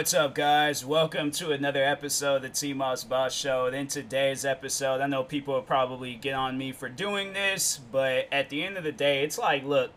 what's up, guys? Welcome to another episode of the T Moss Boss Show. And in today's episode, I know people will probably get on me for doing this, but at the end of the day, it's like, look,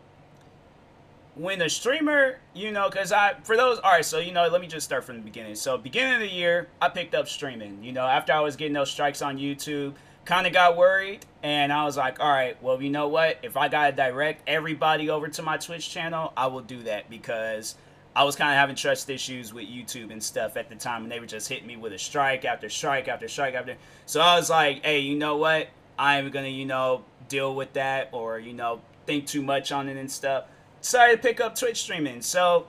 when a streamer, you know, because I, for those, all right, so, you know, let me just start from the beginning. So, beginning of the year, I picked up streaming, you know, after I was getting those strikes on YouTube, kind of got worried, and I was like, all right, well, you know what? If I got to direct everybody over to my Twitch channel, I will do that because I was kind of having trust issues with YouTube and stuff at the time, and they were just hitting me with a strike after strike after strike after. So I was like, hey, you know what? I'm gonna, you know, deal with that or you know think too much on it and stuff. Decided to pick up Twitch streaming. So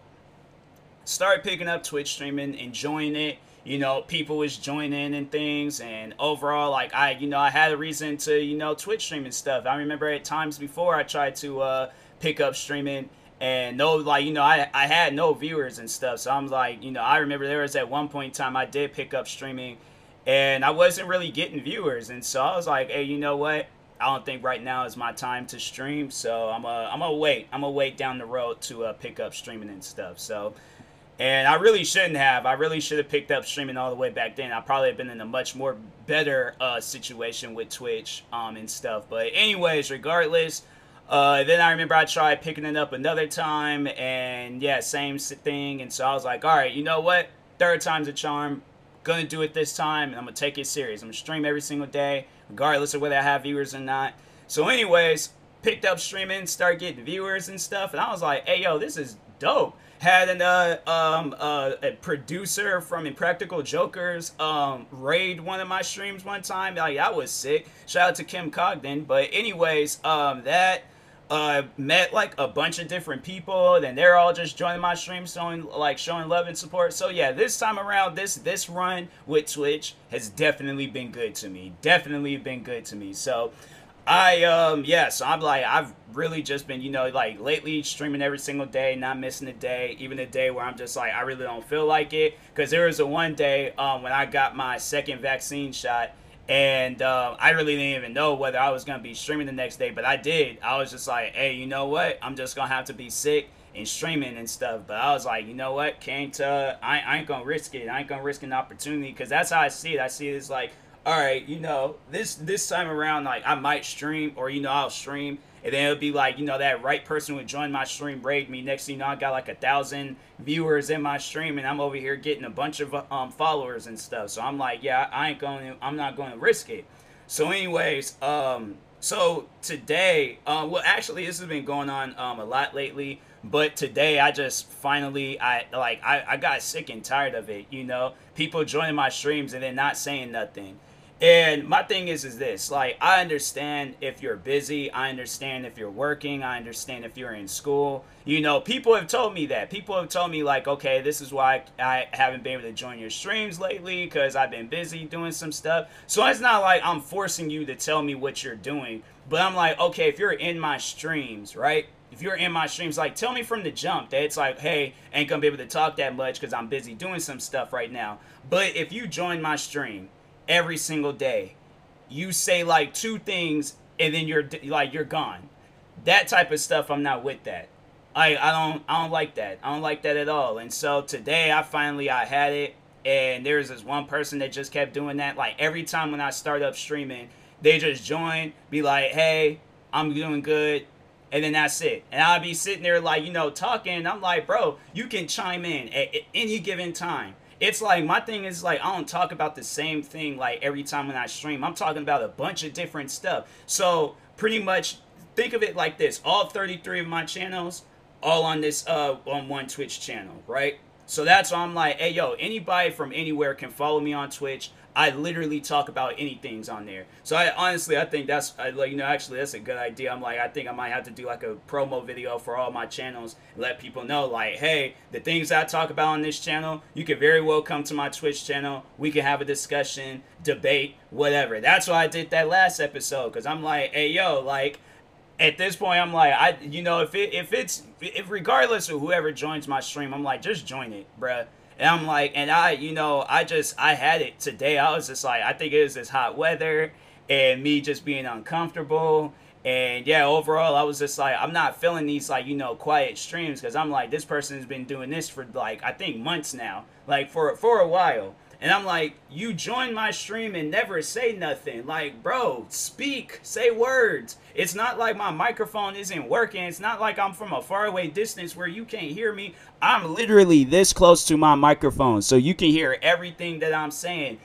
started picking up Twitch streaming, enjoying it. You know, people was joining and things, and overall, like I, you know, I had a reason to, you know, Twitch streaming stuff. I remember at times before I tried to uh, pick up streaming and no like you know I, I had no viewers and stuff. So i'm like you know i remember there was at one point in time i did pick up streaming and i wasn't really getting viewers. And so i was like hey you know what? I don't think right now is my time to stream. So i'm gonna I'm gonna wait i'm gonna wait down the road to uh, pick up streaming and stuff. So and i really shouldn't have. I really should have picked up streaming all the way back then. I probably have been in a much more better uh, situation with twitch um, and stuff. But anyways regardless uh, then I remember I tried picking it up another time, and yeah, same thing. And so I was like, all right, you know what? Third time's a charm. Gonna do it this time, and I'm gonna take it serious. I'm gonna stream every single day, regardless of whether I have viewers or not. So, anyways, picked up streaming, started getting viewers and stuff, and I was like, hey, yo, this is dope. Had an, uh, um, uh, a producer from Impractical Jokers um, raid one of my streams one time. Like, that was sick. Shout out to Kim Cogden. But, anyways, um, that uh met like a bunch of different people then they're all just joining my stream showing like showing love and support. So yeah this time around this this run with twitch has definitely been good to me definitely been good to me. So i um yeah so i'm like i've really just been you know like lately streaming every single day not missing a day even a day where i'm just like i really don't feel like it. Because there was a one day um when i got my second vaccine shot and uh, I really didn't even know whether I was gonna be streaming the next day, but I did. I was just like, hey, you know what? I'm just gonna have to be sick and streaming and stuff. But I was like, you know what? Can't uh, I, I ain't gonna risk it. I ain't gonna risk an opportunity because that's how I see it. I see it as like, all right, you know, this this time around, like I might stream or you know I'll stream and then it'll be like, you know, that right person would join my stream, raid me. Next thing you know, I got like a thousand viewers in my stream, and I'm over here getting a bunch of um, followers and stuff. So I'm like, yeah, I ain't going, to, I'm not going to risk it. So, anyways, um, so today, uh, well, actually, this has been going on um, a lot lately. But today, I just finally, I like, I, I got sick and tired of it. You know, people joining my streams and then not saying nothing. And my thing is, is this like, I understand if you're busy, I understand if you're working, I understand if you're in school. You know, people have told me that. People have told me, like, okay, this is why I haven't been able to join your streams lately because I've been busy doing some stuff. So it's not like I'm forcing you to tell me what you're doing, but I'm like, okay, if you're in my streams, right? if you're in my streams, like tell me from the jump that it's like, hey, ain't gonna be able to talk that much because I'm busy doing some stuff right now. But if you join my stream every single day. You say like two things and then you're like you're gone. That type of stuff I'm not with that. I I don't I don't like that. I don't like that at all. And so today I finally I had it and there's this one person that just kept doing that like every time when I start up streaming, they just join, be like, "Hey, I'm doing good." And then that's it. And I'll be sitting there like, you know, talking. I'm like, bro, you can chime in at, at any given time it's like my thing is like I don't talk about the same thing like every time when I stream. I'm talking about a bunch of different stuff. So pretty much think of it like this: all 33 of my channels, all on this uh on one Twitch channel, right? So that's why I'm like, hey yo, anybody from anywhere can follow me on Twitch. I literally talk about anything's on there. So I honestly, I think that's I, like you know actually that's a good idea. I'm like I think I might have to do like a promo video for all my channels, let people know like, hey, the things I talk about on this channel, you can very well come to my Twitch channel. We can have a discussion, debate, whatever. That's why I did that last episode because I'm like, hey yo, like at this point I'm like I you know if it if it's if regardless of whoever joins my stream, I'm like just join it, bruh and I'm like, and I, you know, I just, I had it today. I was just like, I think it was this hot weather and me just being uncomfortable. And yeah, overall, I was just like, I'm not feeling these like you know quiet streams because I'm like, this person's been doing this for like I think months now, like for for a while. And I'm like, you join my stream and never say nothing. Like, bro, speak, say words. It's not like my microphone isn't working. It's not like I'm from a faraway distance where you can't hear me. I'm literally this close to my microphone, so you can hear everything that I'm saying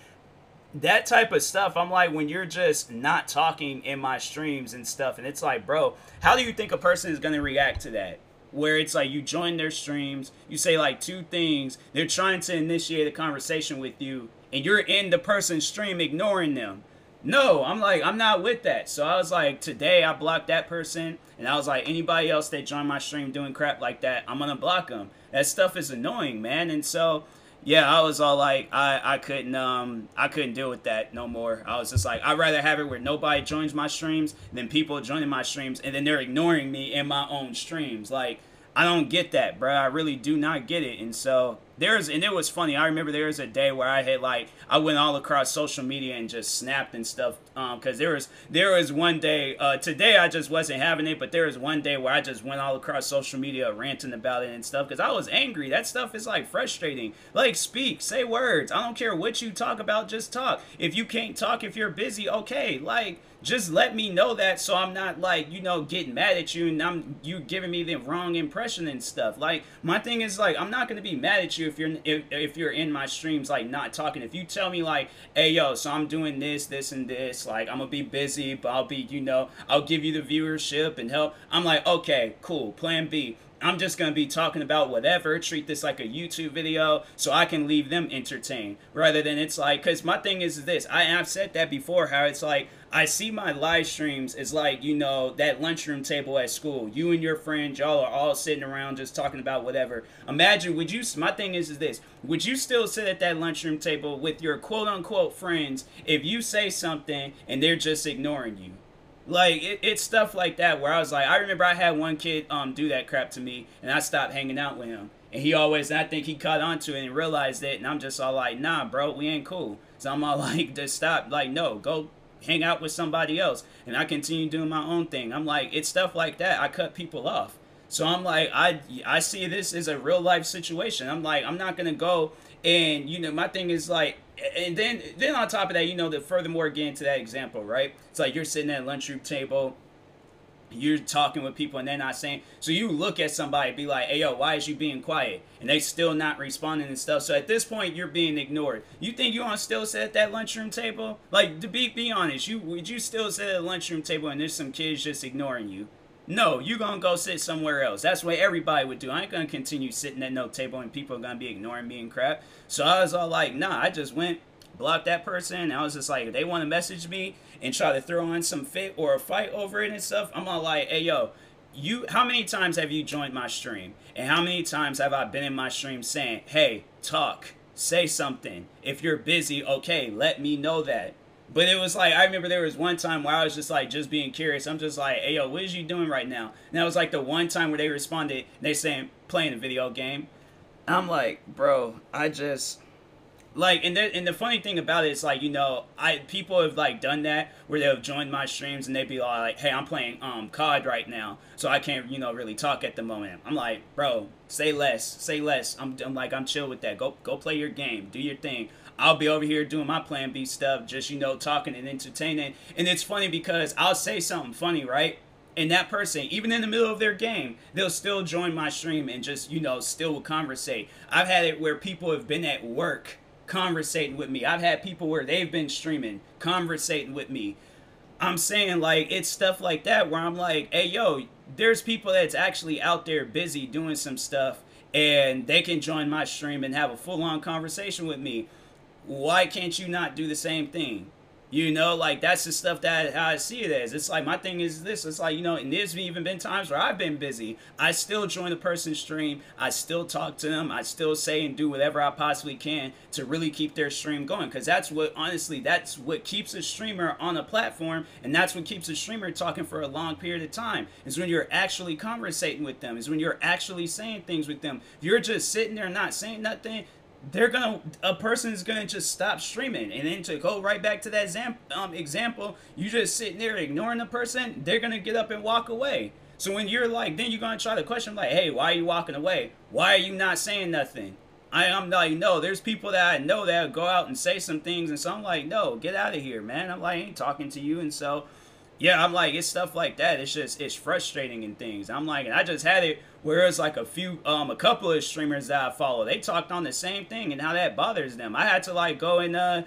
that type of stuff i'm like when you're just not talking in my streams and stuff and it's like bro how do you think a person is going to react to that where it's like you join their streams you say like two things they're trying to initiate a conversation with you and you're in the person's stream ignoring them. No i'm like i'm not with that. So i was like today i blocked that person and i was like anybody else that joined my stream doing crap like that i'm gonna block them that stuff is annoying man. And so yeah, I was all like, I, I couldn't um I couldn't deal with that no more. I was just like, I'd rather have it where nobody joins my streams than people joining my streams and then they're ignoring me in my own streams. Like, I don't get that, bro. I really do not get it. And so there's and it was funny. I remember there was a day where I had like I went all across social media and just snapped and stuff. Um, because there was there was one day. Uh, today I just wasn't having it, but there was one day where I just went all across social media ranting about it and stuff because I was angry. That stuff is like frustrating. Like speak, say words. I don't care what you talk about. Just talk. If you can't talk, if you're busy, okay. Like just let me know that so I'm not like, you know, getting mad at you and I'm you giving me the wrong impression and stuff. Like my thing is like I'm not gonna be mad at you if you're if, if you're in my streams like not talking. If you tell me like, hey yo, so I'm doing this, this and this, like I'm gonna be busy, but I'll be, you know, I'll give you the viewership and help. I'm like, okay, cool, plan B. I'm just going to be talking about whatever, treat this like a YouTube video so I can leave them entertained rather than it's like, because my thing is this, I have said that before, how it's like, I see my live streams as like, you know, that lunchroom table at school. You and your friends, y'all are all sitting around just talking about whatever. Imagine, would you, my thing is, is this, would you still sit at that lunchroom table with your quote unquote friends if you say something and they're just ignoring you? Like it, it's stuff like that where I was like, I remember I had one kid um do that crap to me, and I stopped hanging out with him. And he always, I think he caught on to it and realized it, and I'm just all like, nah, bro, we ain't cool. So I'm all like, just stop. Like, no, go hang out with somebody else. And I continue doing my own thing. I'm like, it's stuff like that. I cut people off. So I'm like, I I see this as a real life situation. I'm like, I'm not gonna go and you know, my thing is like and then then on top of that, you know, the furthermore again to that example, right? It's like you're sitting at lunchroom table, you're talking with people and they're not saying so you look at somebody be like hey yo why is you being quiet? And they still not responding and stuff. So at this point you're being ignored. You think you to still sit at that lunchroom table? Like to be be honest you would you still sit at a lunchroom table and there's some kids just ignoring you? No you're gonna go sit somewhere else. That's what everybody would do. I ain't gonna continue sitting at no table and people are gonna be ignoring me and crap. So i was all like nah i just went blocked that person i was just like if they want to message me and try to throw on some fit or a fight over it and stuff, I'm all like, hey yo, you how many times have you joined my stream? And how many times have I been in my stream saying, hey, talk, say something. If you're busy, okay, let me know that. But it was like I remember there was one time where I was just like just being curious. I'm just like, hey yo, what is you doing right now? And that was like the one time where they responded, they saying playing a video game. I'm like, bro, I just like and, then and the funny thing about it is like you know i people have like done that where they'll join my streams and they'd be like hey i'm playing um cod right now so i can't you know really talk at the moment i'm like bro say less say less i'm, I'm like i'm chill with that go go play your game do your thing I'll be over here doing my plan B stuff, just you know, talking and entertaining. And it's funny because I'll say something funny, right? And that person, even in the middle of their game, they'll still join my stream and just, you know, still conversate. I've had it where people have been at work conversating with me. I've had people where they've been streaming, conversating with me. I'm saying like it's stuff like that where I'm like, hey yo, there's people that's actually out there busy doing some stuff and they can join my stream and have a full on conversation with me. Why can't you not do the same thing? You know, like that's the stuff that I see it as. It's like my thing is this. It's like you know, and there's even been times where I've been busy. I still join the person's stream. I still talk to them. I still say and do whatever I possibly can to really keep their stream going. Because that's what honestly, that's what keeps a streamer on a platform, and that's what keeps a streamer talking for a long period of time. Is when you're actually conversating with them. Is when you're actually saying things with them. If you're just sitting there not saying nothing, they're gonna a person's gonna just stop streaming and then to go right back to that zam, um, example you just sitting there ignoring the person they're gonna get up and walk away. So when you're like then you're gonna try to question like hey why are you walking away? Why are you not saying nothing? I, am like no there's people that i know that go out and say some things and so i'm like no get out of here man. I'm like I ain't talking to you. And so yeah, I'm like, it's stuff like that. It's just, it's frustrating and things. I'm like, I just had it where it's like a few, um, a couple of streamers that I follow, they talked on the same thing and how that bothers them. I had to like go and, uh,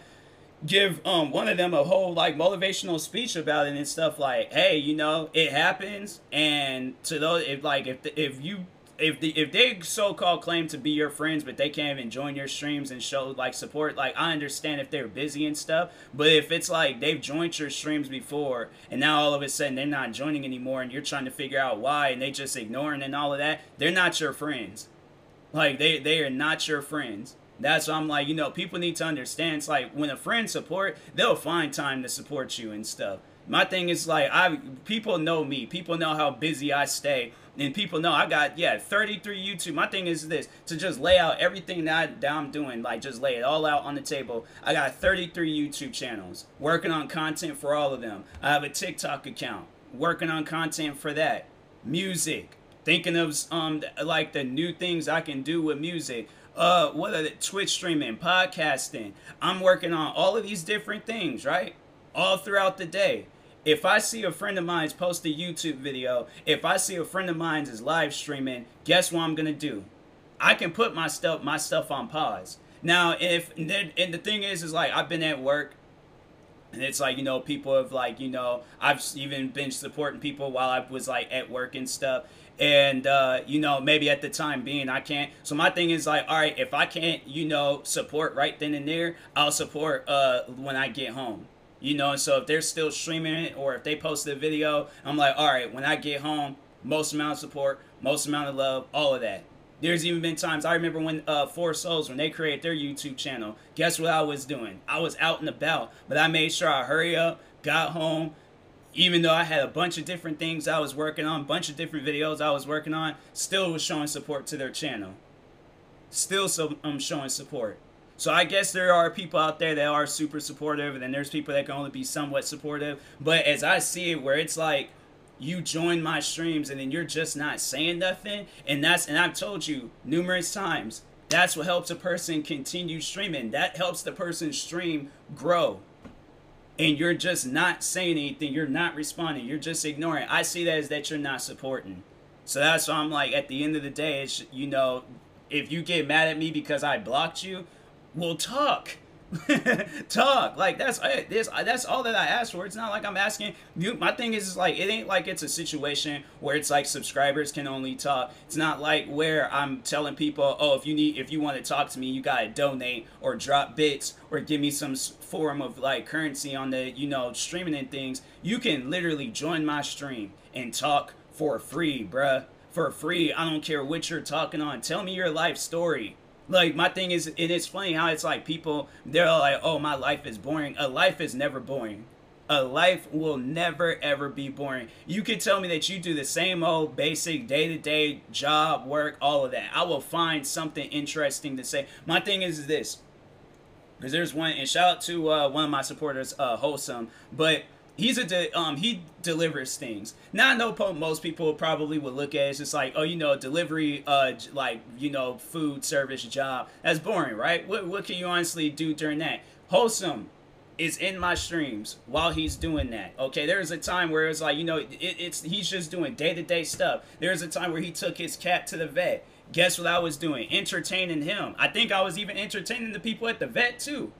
give um one of them a whole like motivational speech about it and stuff like hey you know it happens and to those if like if the, if you if the if they so-called claim to be your friends but they can't even join your streams and show like support like i understand if they're busy and stuff but if it's like they've joined your streams before and now all of a sudden they're not joining anymore and you're trying to figure out why and they just ignoring and all of that they're not your friends like they they are not your friends that's why I'm like, you know, people need to understand. It's like when a friend support, they'll find time to support you and stuff. My thing is like I people know me. People know how busy I stay and people know I got yeah 33 YouTube. My thing is this to just lay out everything that, I, that I'm doing, like just lay it all out on the table. I got 33 YouTube channels, working on content for all of them. I have a TikTok account, working on content for that. Music, thinking of um like the new things I can do with music. Uh, what are the Twitch streaming, podcasting? I'm working on all of these different things, right? All throughout the day. If I see a friend of mine's post a YouTube video, if I see a friend of mine's is live streaming, guess what I'm gonna do? I can put my stuff my stuff on pause. Now, if and the thing is, is like I've been at work, and it's like you know people have like you know I've even been supporting people while I was like at work and stuff, and uh, you know maybe at the time being I can't. So my thing is like, all right, if I can't you know support right then and there, I'll support uh, when I get home. You know, and so if they're still streaming it or if they posted a video, I'm like, all right, when I get home, most amount of support, most amount of love, all of that. There's even been times I remember when uh, Four Souls when they created their YouTube channel. Guess what I was doing? I was out and about, but I made sure I hurry up, got home. Even though I had a bunch of different things I was working on, bunch of different videos I was working on, still was showing support to their channel. Still, so I'm um, showing support. So I guess there are people out there that are super supportive, and then there's people that can only be somewhat supportive. But as I see it, where it's like you join my streams and then you're just not saying nothing, and that's and I've told you numerous times that's what helps a person continue streaming. That helps the person's stream grow. And you're just not saying anything. You're not responding. You're just ignoring. I see that as that you're not supporting. So that's why I'm like, at the end of the day, it's you know, if you get mad at me because I blocked you, we'll talk. talk like that's it this uh, that's all that I ask for. It's not like I'm asking you. My thing is, is like it ain't like it's a situation where it's like subscribers can only talk. It's not like where I'm telling people, oh, if you need if you want to talk to me, you gotta donate or drop bits or give me some form of like currency on the you know streaming and things. You can literally join my stream and talk for free, bruh. For free. I don't care what you're talking on. Tell me your life story like my thing is, and it's funny how it's like people they're like, "Oh, my life is boring." A life is never boring. A life will never ever be boring. You could tell me that you do the same old basic day to day job, work, all of that. I will find something interesting to say. My thing is this, because there's one, and shout out to uh, one of my supporters, uh, Wholesome, but he's a de- um he delivers things. Now I know most people probably would look at it, it's just like oh you know delivery uh like you know food service job that's boring right? What what can you honestly do during that? Wholesome is in my streams while he's doing that. Okay, there's a time where it's like you know it, it's he's just doing day to day stuff. There's a time where he took his cat to the vet. Guess what I was doing? Entertaining him. I think I was even entertaining the people at the vet too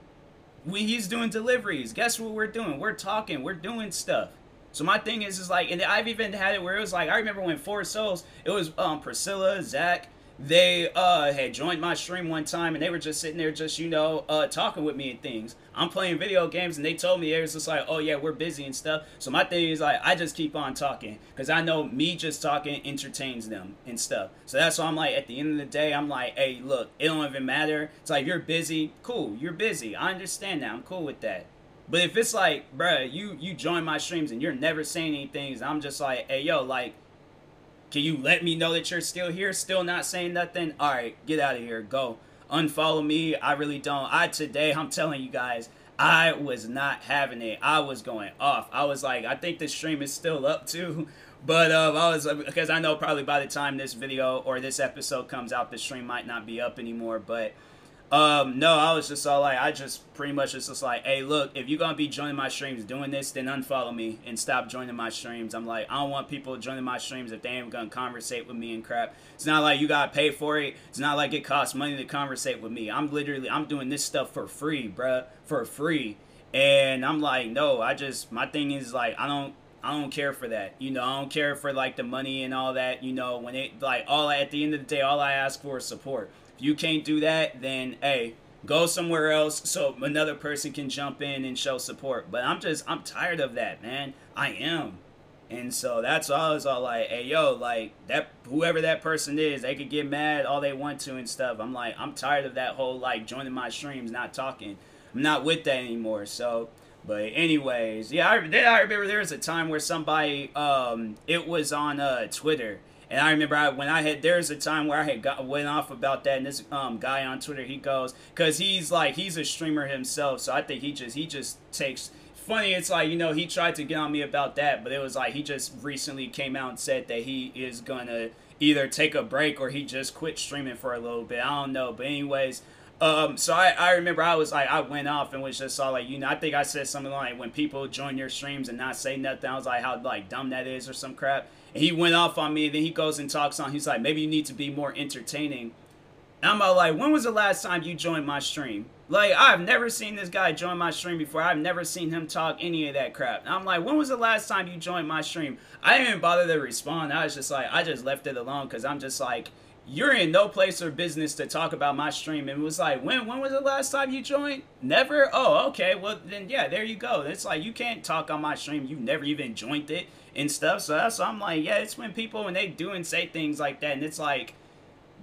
he's doing deliveries, guess what we're doing? We're talking, we're doing stuff. So my thing is, is like, and I've even had it where it was like, I remember when Four Souls, it was um Priscilla, Zach, they uh had joined my stream one time and they were just sitting there just you know uh talking with me and things. I'm playing video games and they told me it was just like oh yeah we're busy and stuff. So my thing is like i just keep on talking because i know me just talking entertains them and stuff. So that's why i'm like at the end of the day i'm like hey look it don't even matter. It's like you're busy. Cool you're busy. I understand that. I'm cool with that. But if it's like bruh you you join my streams and you're never saying anything i'm just like hey yo like can you let me know that you're still here, still not saying nothing? All right, get out of here, go. unfollow me. I really don't. I today, I'm telling you guys, I was not having it. I was going off. I was like, I think the stream is still up too. But uh, I was because I know probably by the time this video or this episode comes out, the stream might not be up anymore. But um, no, I was just all like, I just pretty much was just like, hey, look, if you're gonna be joining my streams doing this, then unfollow me and stop joining my streams. I'm like, I don't want people joining my streams if they ain't gonna conversate with me and crap. It's not like you gotta pay for it. It's not like it costs money to conversate with me. I'm literally, I'm doing this stuff for free, bruh, for free. And I'm like, no, I just, my thing is like, I don't, I don't care for that. You know, I don't care for like the money and all that. You know, when it like all at the end of the day, all I ask for is support. You can't do that, then hey, go somewhere else so another person can jump in and show support. But I'm just I'm tired of that, man. I am. And so that's all I all like, hey yo, like that whoever that person is, they could get mad all they want to and stuff. I'm like, I'm tired of that whole like joining my streams, not talking. I'm not with that anymore. So but anyways, yeah, I, I remember there was a time where somebody, um, it was on uh, Twitter, and I remember I, when I had there's a time where I had got went off about that, and this um, guy on Twitter he goes because he's like he's a streamer himself, so I think he just he just takes. Funny, it's like you know he tried to get on me about that, but it was like he just recently came out and said that he is gonna either take a break or he just quit streaming for a little bit. I don't know, but anyways, um, so I, I remember I was like I went off and was just all like you know I think I said something like when people join your streams and not say nothing I was like how like dumb that is or some crap and he went off on me. and Then he goes and talks on. He's like, maybe you need to be more entertaining. And I'm all like, when was the last time you joined my stream? Like, I've never seen this guy join my stream before. I've never seen him talk any of that crap. And I'm like, when was the last time you joined my stream? I didn't even bother to respond. I was just like, I just left it alone because I'm just like, you're in no place or business to talk about my stream. And it was like, when when was the last time you joined? Never? Oh, okay. Well, then, yeah, there you go. It's like, you can't talk on my stream. You never even joined it and stuff. So that's I'm like, yeah, it's when people when they do and say things like that, and it's like,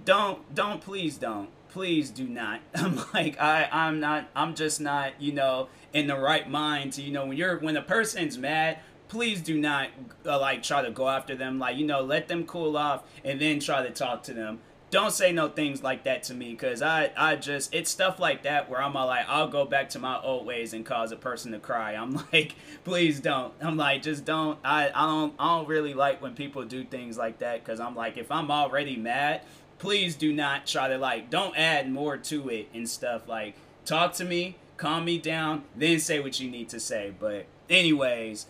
don't, don't, please don't, please do not. I'm like, I, I'm not, I'm just not, you know, in the right mind to, you know, when you're when a person's mad. Please do not uh, like try to go after them. Like you know, let them cool off and then try to talk to them don't say no things like that to me because I, I just it's stuff like that where I'm all like I'll go back to my old ways and cause a person to cry. I'm like, please don't. I'm like, just don't. I, I don't I don't really like when people do things like that because I'm like, if I'm already mad, please do not try to like don't add more to it and stuff. Like talk to me, calm me down, then say what you need to say. But anyways,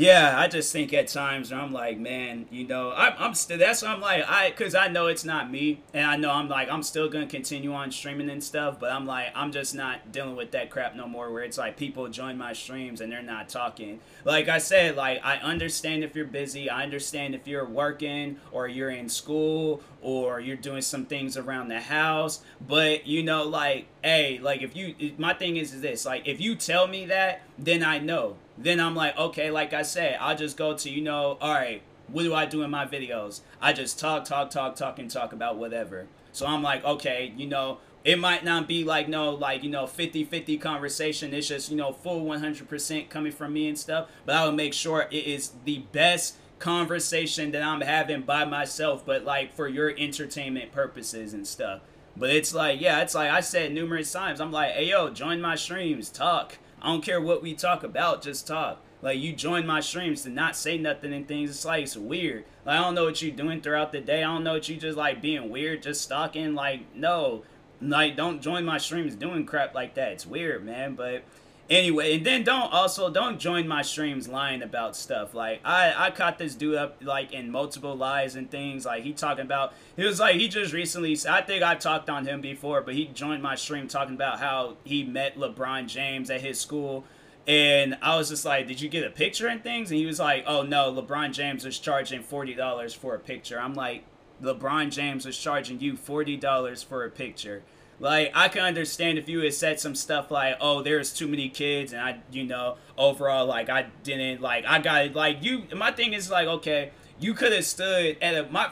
yeah, I just think at times I'm like, man, you know, I, I'm still. That's I'm like, I, cause I know it's not me, and I know I'm like, I'm still gonna continue on streaming and stuff, but I'm like, I'm just not dealing with that crap no more. Where it's like people join my streams and they're not talking. Like I said, like I understand if you're busy, I understand if you're working or you're in school or you're doing some things around the house, but you know, like, hey, like if you, my thing is, is this, like, if you tell me that, then I know then I'm like, okay, like I said, I'll just go to, you know, all right, what do I do in my videos? I just talk, talk, talk, talk, and talk about whatever. So I'm like, okay, you know, it might not be like no like you know 50-50 conversation it's just you know full 100% coming from me and stuff but i will make sure it is the best conversation that i'm having by myself but like for your entertainment purposes and stuff but it's like yeah it's like i said numerous times i'm like hey yo join my streams talk I don't care what we talk about, just talk. Like you join my streams to not say nothing and things. It's like it's weird. Like I don't know what you're doing throughout the day. I don't know what you just like being weird, just stalking. Like no, like don't join my streams doing crap like that. It's weird, man. But anyway and then don't also don't join my streams lying about stuff like i i caught this dude up like in multiple lies and things like he talking about he was like he just recently i think i talked on him before but he joined my stream talking about how he met lebron james at his school and I was just like, "Did you get a picture and things?" And he was like, "Oh no, LeBron James was charging forty dollars for a picture." I'm like, "LeBron James was charging you forty dollars for a picture." Like I can understand if you had said some stuff like, "Oh, there's too many kids," and I, you know, overall, like I didn't like I got like you. My thing is like, okay, you could have stood at a my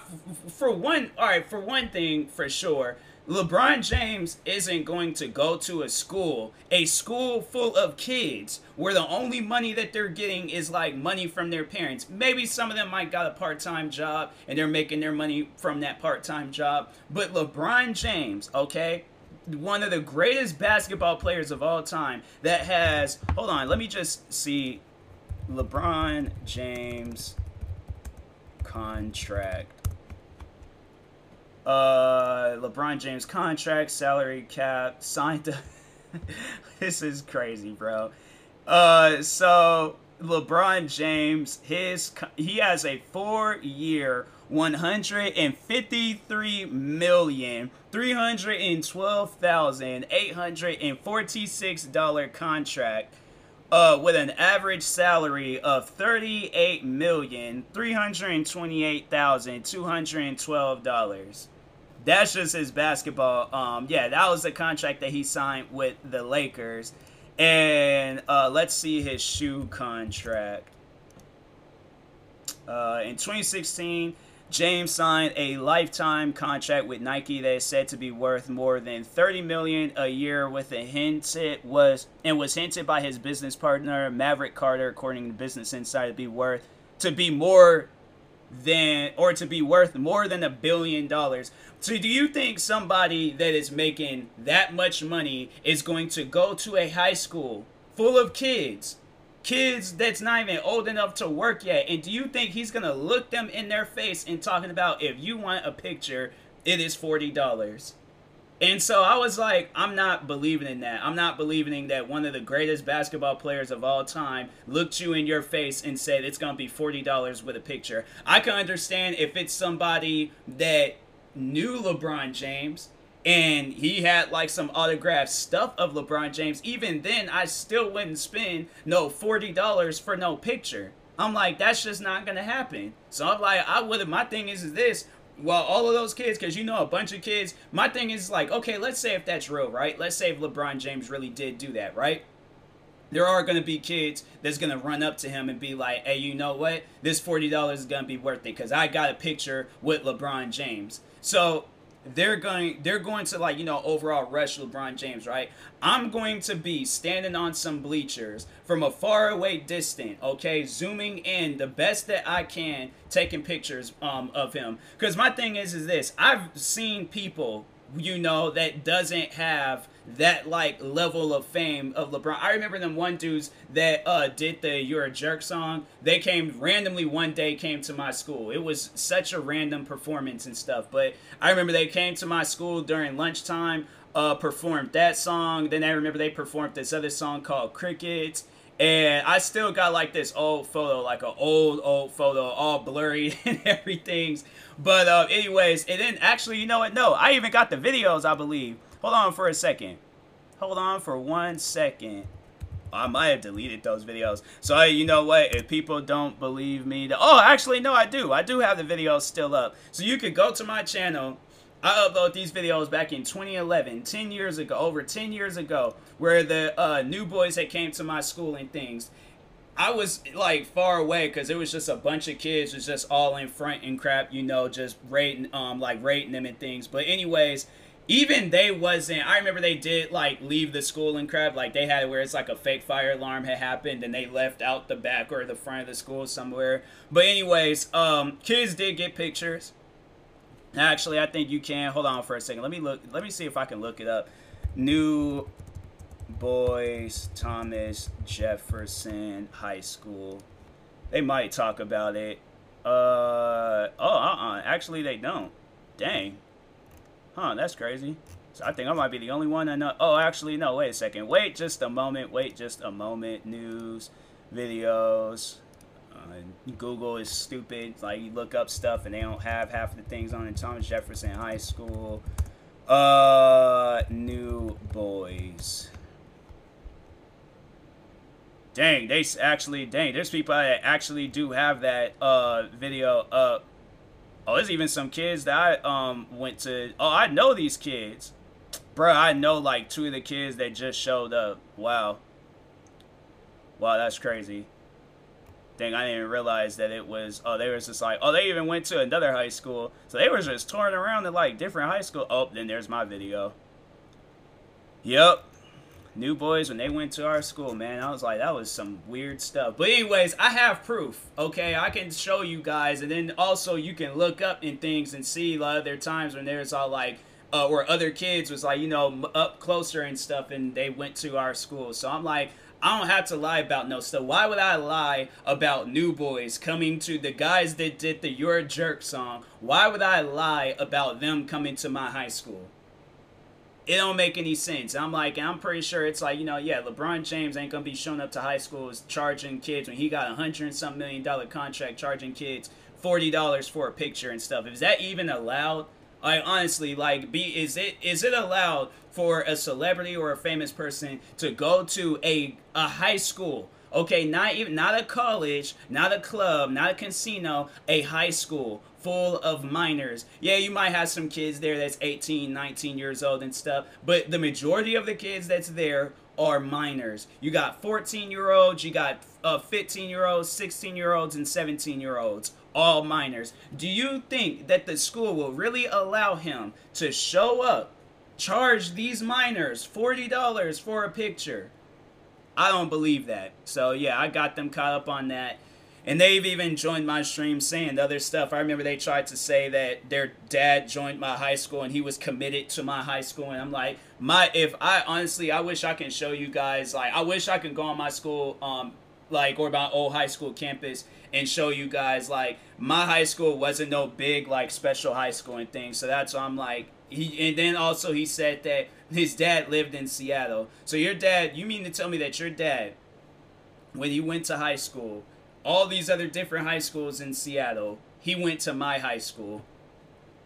for one. All right, for one thing, for sure. LeBron James isn't going to go to a school, a school full of kids, where the only money that they're getting is like money from their parents. Maybe some of them might got a part-time job and they're making their money from that part-time job. But LeBron James, okay, one of the greatest basketball players of all time that has hold on let me just see. Lebron james contract. Uh lebron james contract salary cap signed this is crazy bro. Uh so lebron james his he has a four year 153 million three hundred and twelve thousand eight hundred and forty six dollar contract uh, with an average salary of thirty eight million three hundred and twenty eight thousand two hundred and twelve dollars. That's just his basketball. Um, yeah, that was the contract that he signed with the Lakers. And uh, let's see his shoe contract. Uh, in 2016, James signed a lifetime contract with Nike that is said to be worth more than 30 million a year with a hinted was and was hinted by his business partner Maverick Carter according to Business Insider to be worth to be more than or to be worth more than a billion dollars. So do you think somebody that is making that much money is going to go to a high school full of kids? Kids that's not even old enough to work yet. And do you think he's going to look them in their face and talking about if you want a picture, it is $40? And so I was like, I'm not believing in that. I'm not believing in that one of the greatest basketball players of all time looked you in your face and said it's going to be $40 with a picture. I can understand if it's somebody that knew LeBron James and he had like some autographed stuff of LeBron James. Even then, I still wouldn't spend no $40 for no picture. I'm like, that's just not to happen. So I'm like, I would my thing is, is this well, all of those kids, because you know a bunch of kids. My thing is like, okay, let's say if that's real, right? Let's say if LeBron James really did do that, right? There are going to be kids that's going to run up to him and be like, hey, you know what? This $40 is going to be worth it because I got a picture with LeBron James. So they're going they're going to like you know overall rush LeBron James, right? I'm going to be standing on some bleachers from a far away distant, okay, zooming in the best that I can, taking pictures um of him. Cuz my thing is is this, I've seen people you know, that doesn't have that like level of fame of LeBron. I remember them one dudes that uh did the You're a Jerk song. They came randomly one day came to my school. It was such a random performance and stuff. But I remember they came to my school during lunchtime, uh performed that song. Then I remember they performed this other song called Crickets. And I still got like this old photo, like an old, old photo, all blurry and everything's but uh, anyways, and then actually, you know what? No, I even got the videos, I believe. Hold on for a second. Hold on for one second. I might have deleted those videos. So, you know what? If people don't believe me... Oh, actually, no, I do. I do have the videos still up. So, you could go to my channel. I upload these videos back in 2011, 10 years ago, over 10 years ago, where the uh, New Boyz that came to my school and things. I was like far away because it was just a bunch of kids was just all in front and crap, you know, just rating um like rating them and things. But anyways, even they wasn't I remember they did like leave the school and crap, like they had where it's like a fake fire alarm had happened and they left out the back or the front of the school somewhere. But anyways, um kids did get pictures. Actually, I think you can. Hold on for a second. Let me look let me see if I can look it up. New Boyz Thomas Jefferson High School. They might talk about it. Uh oh, uh-uh. Actually, they don't. Dang. Huh, that's crazy. So I think I might be the only one I know. Oh, actually, no. Wait a second. Wait just a moment. Wait just a moment. News, videos. Uh, Google is stupid. Like you look up stuff and they don't have half the things on it. Thomas Jefferson High School. Uh, New Boyz. Dang, they actually, dang, there's people that actually do have that uh, video up. Oh, there's even some kids that I um went to. Oh, I know these kids. Bro, I know like two of the kids that just showed up. Wow. Wow, that's crazy. Dang, I didn't realize that it was, oh, they was just like, oh, they even went to another high school. So they were just touring around to like different high school. Oh, then there's my video. Yep New Boyz when they went to our school, man. I was like, that was some weird stuff. But anyways, I have proof. Okay, I can show you guys, and then also you can look up in things and see a lot of their times when there's all like uh, or other kids was like, you know, up closer and stuff, and they went to our school. So I'm like, I don't have to lie about no stuff. Why would I lie about New Boyz coming to the guys that did the You're a Jerk song? Why would I lie about them coming to my high school? It don't make any sense. I'm like, I'm pretty sure it's like, you know, yeah, LeBron James ain't gonna be showing up to high schools charging kids when he got a hundred and some million dollar contract charging kids forty dollars for a picture and stuff. Is that even allowed? I honestly like be is it is it allowed for a celebrity or a famous person to go to a a high school? Okay, not even not a college, not a club, not a casino, a high school full of minors. Yeah, you might have some kids there that's 18, 19 years old and stuff, but the majority of the kids that's there are minors. You got 14 year olds, you got uh, 15 year olds, 16 year olds, and 17 year olds all minors. Do you think that the school will really allow him to show up, charge these minors $40 for a picture? I don't believe that. So yeah, I got them caught up on that. And they've even joined my stream saying other stuff. I remember they tried to say that their dad joined my high school and he was committed to my high school. And I'm like, my if I honestly I wish I can show you guys like I wish I could go on my school um like or my old high school campus and show you guys like my high school wasn't no big like special high school and things. So that's why I'm like he and then also he said that his dad lived in Seattle. So your dad, you mean to tell me that your dad when he went to high school, all these other different high schools in Seattle, he went to my high school.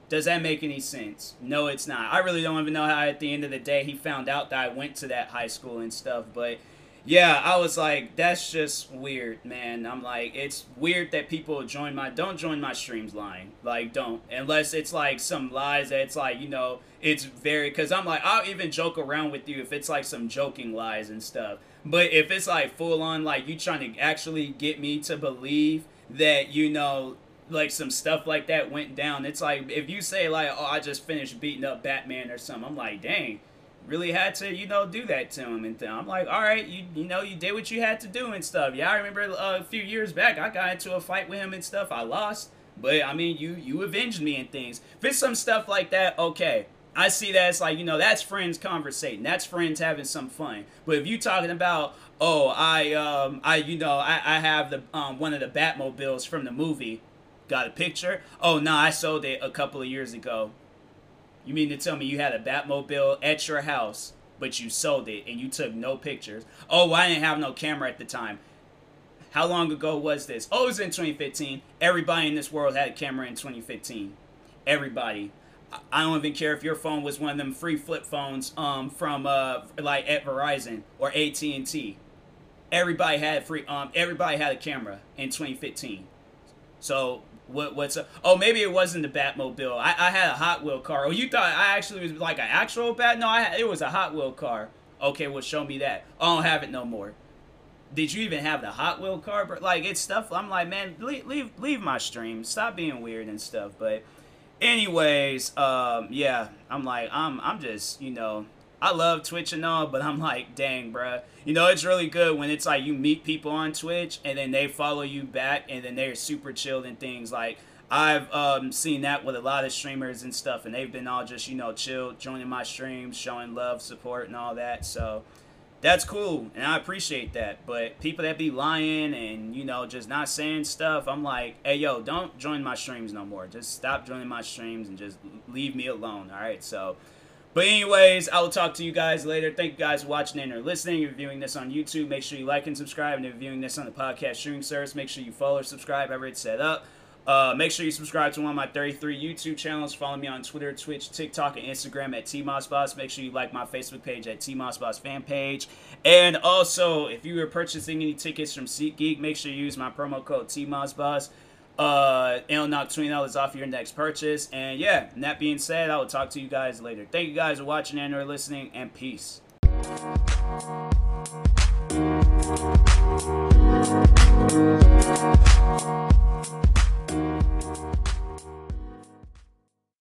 Does that make any sense? No, it's not. I really don't even know how at the end of the day he found out that I went to that high school and stuff, but yeah, I was like, that's just weird, man. I'm like, it's weird that people join my don't join my streams lying. Like, don't unless it's like some lies that it's like you know it's very because I'm like I'll even joke around with you if it's like some joking lies and stuff. But if it's like full on like you trying to actually get me to believe that you know like some stuff like that went down, it's like if you say like oh I just finished beating up Batman or something, I'm like dang really had to, you know, do that to him. And I'm like, all right, you you know, you did what you had to do and stuff. Yeah, I remember uh, a few years back, I got into a fight with him and stuff. I lost, but I mean, you you avenged me and things. If it's some stuff like that, okay. I see that it's like, you know, that's friends conversating. That's friends having some fun. But if you talking about, oh, I um I you know, I, I have the um one of the Batmobiles from the movie. Got a picture? Oh no, I sold it a couple of years ago. You mean to tell me you had a Batmobile at your house, but you sold it and you took no pictures? Oh, I didn't have no camera at the time. How long ago was this? Oh, it was in 2015. Everybody in this world had a camera in 2015. Everybody. I don't even care if your phone was one of them free flip phones um, from uh, like at Verizon or AT and T. Everybody had free um everybody had a camera in 2015. So what what's a, oh maybe it wasn't the Batmobile. I, I had a Hot Wheel car. Oh, you thought I actually was like an actual Bat? No, I it was a Hot Wheel car. Okay, well show me that. I don't have it no more. Did you even have the Hot Wheel car? But like it's stuff. I'm like, man, leave leave, leave my stream. Stop being weird and stuff. But anyways, um, yeah, I'm like, I'm I'm just you know I love Twitch and all, but I'm like, dang, bruh. You know, it's really good when it's like you meet people on Twitch and then they follow you back and then they're super chilled and things. Like, I've um, seen that with a lot of streamers and stuff, and they've been all just, you know, chill, joining my streams, showing love, support, and all that. So that's cool, and I appreciate that. But people that be lying and, you know, just not saying stuff, I'm like, hey, yo, don't join my streams no more. Just stop joining my streams and just leave me alone, all right? So but anyways, I will talk to you guys later. Thank you guys for watching and or listening. If you're viewing this on YouTube, make sure you like and subscribe. And if you're viewing this on the podcast streaming service, make sure you follow or subscribe however it's set up. Uh, make sure you subscribe to one of my 33 YouTube channels. Follow me on Twitter, Twitch, TikTok, and Instagram at TMossBoss. Make sure you like my Facebook page at TMossBoss fan page. And also, if you are purchasing any tickets from SeatGeek, make sure you use my promo code TMossBoss uh, and knock $20 off your next purchase. And yeah, and that being said, I will talk to you guys later. Thank you guys for watching and or listening, and peace.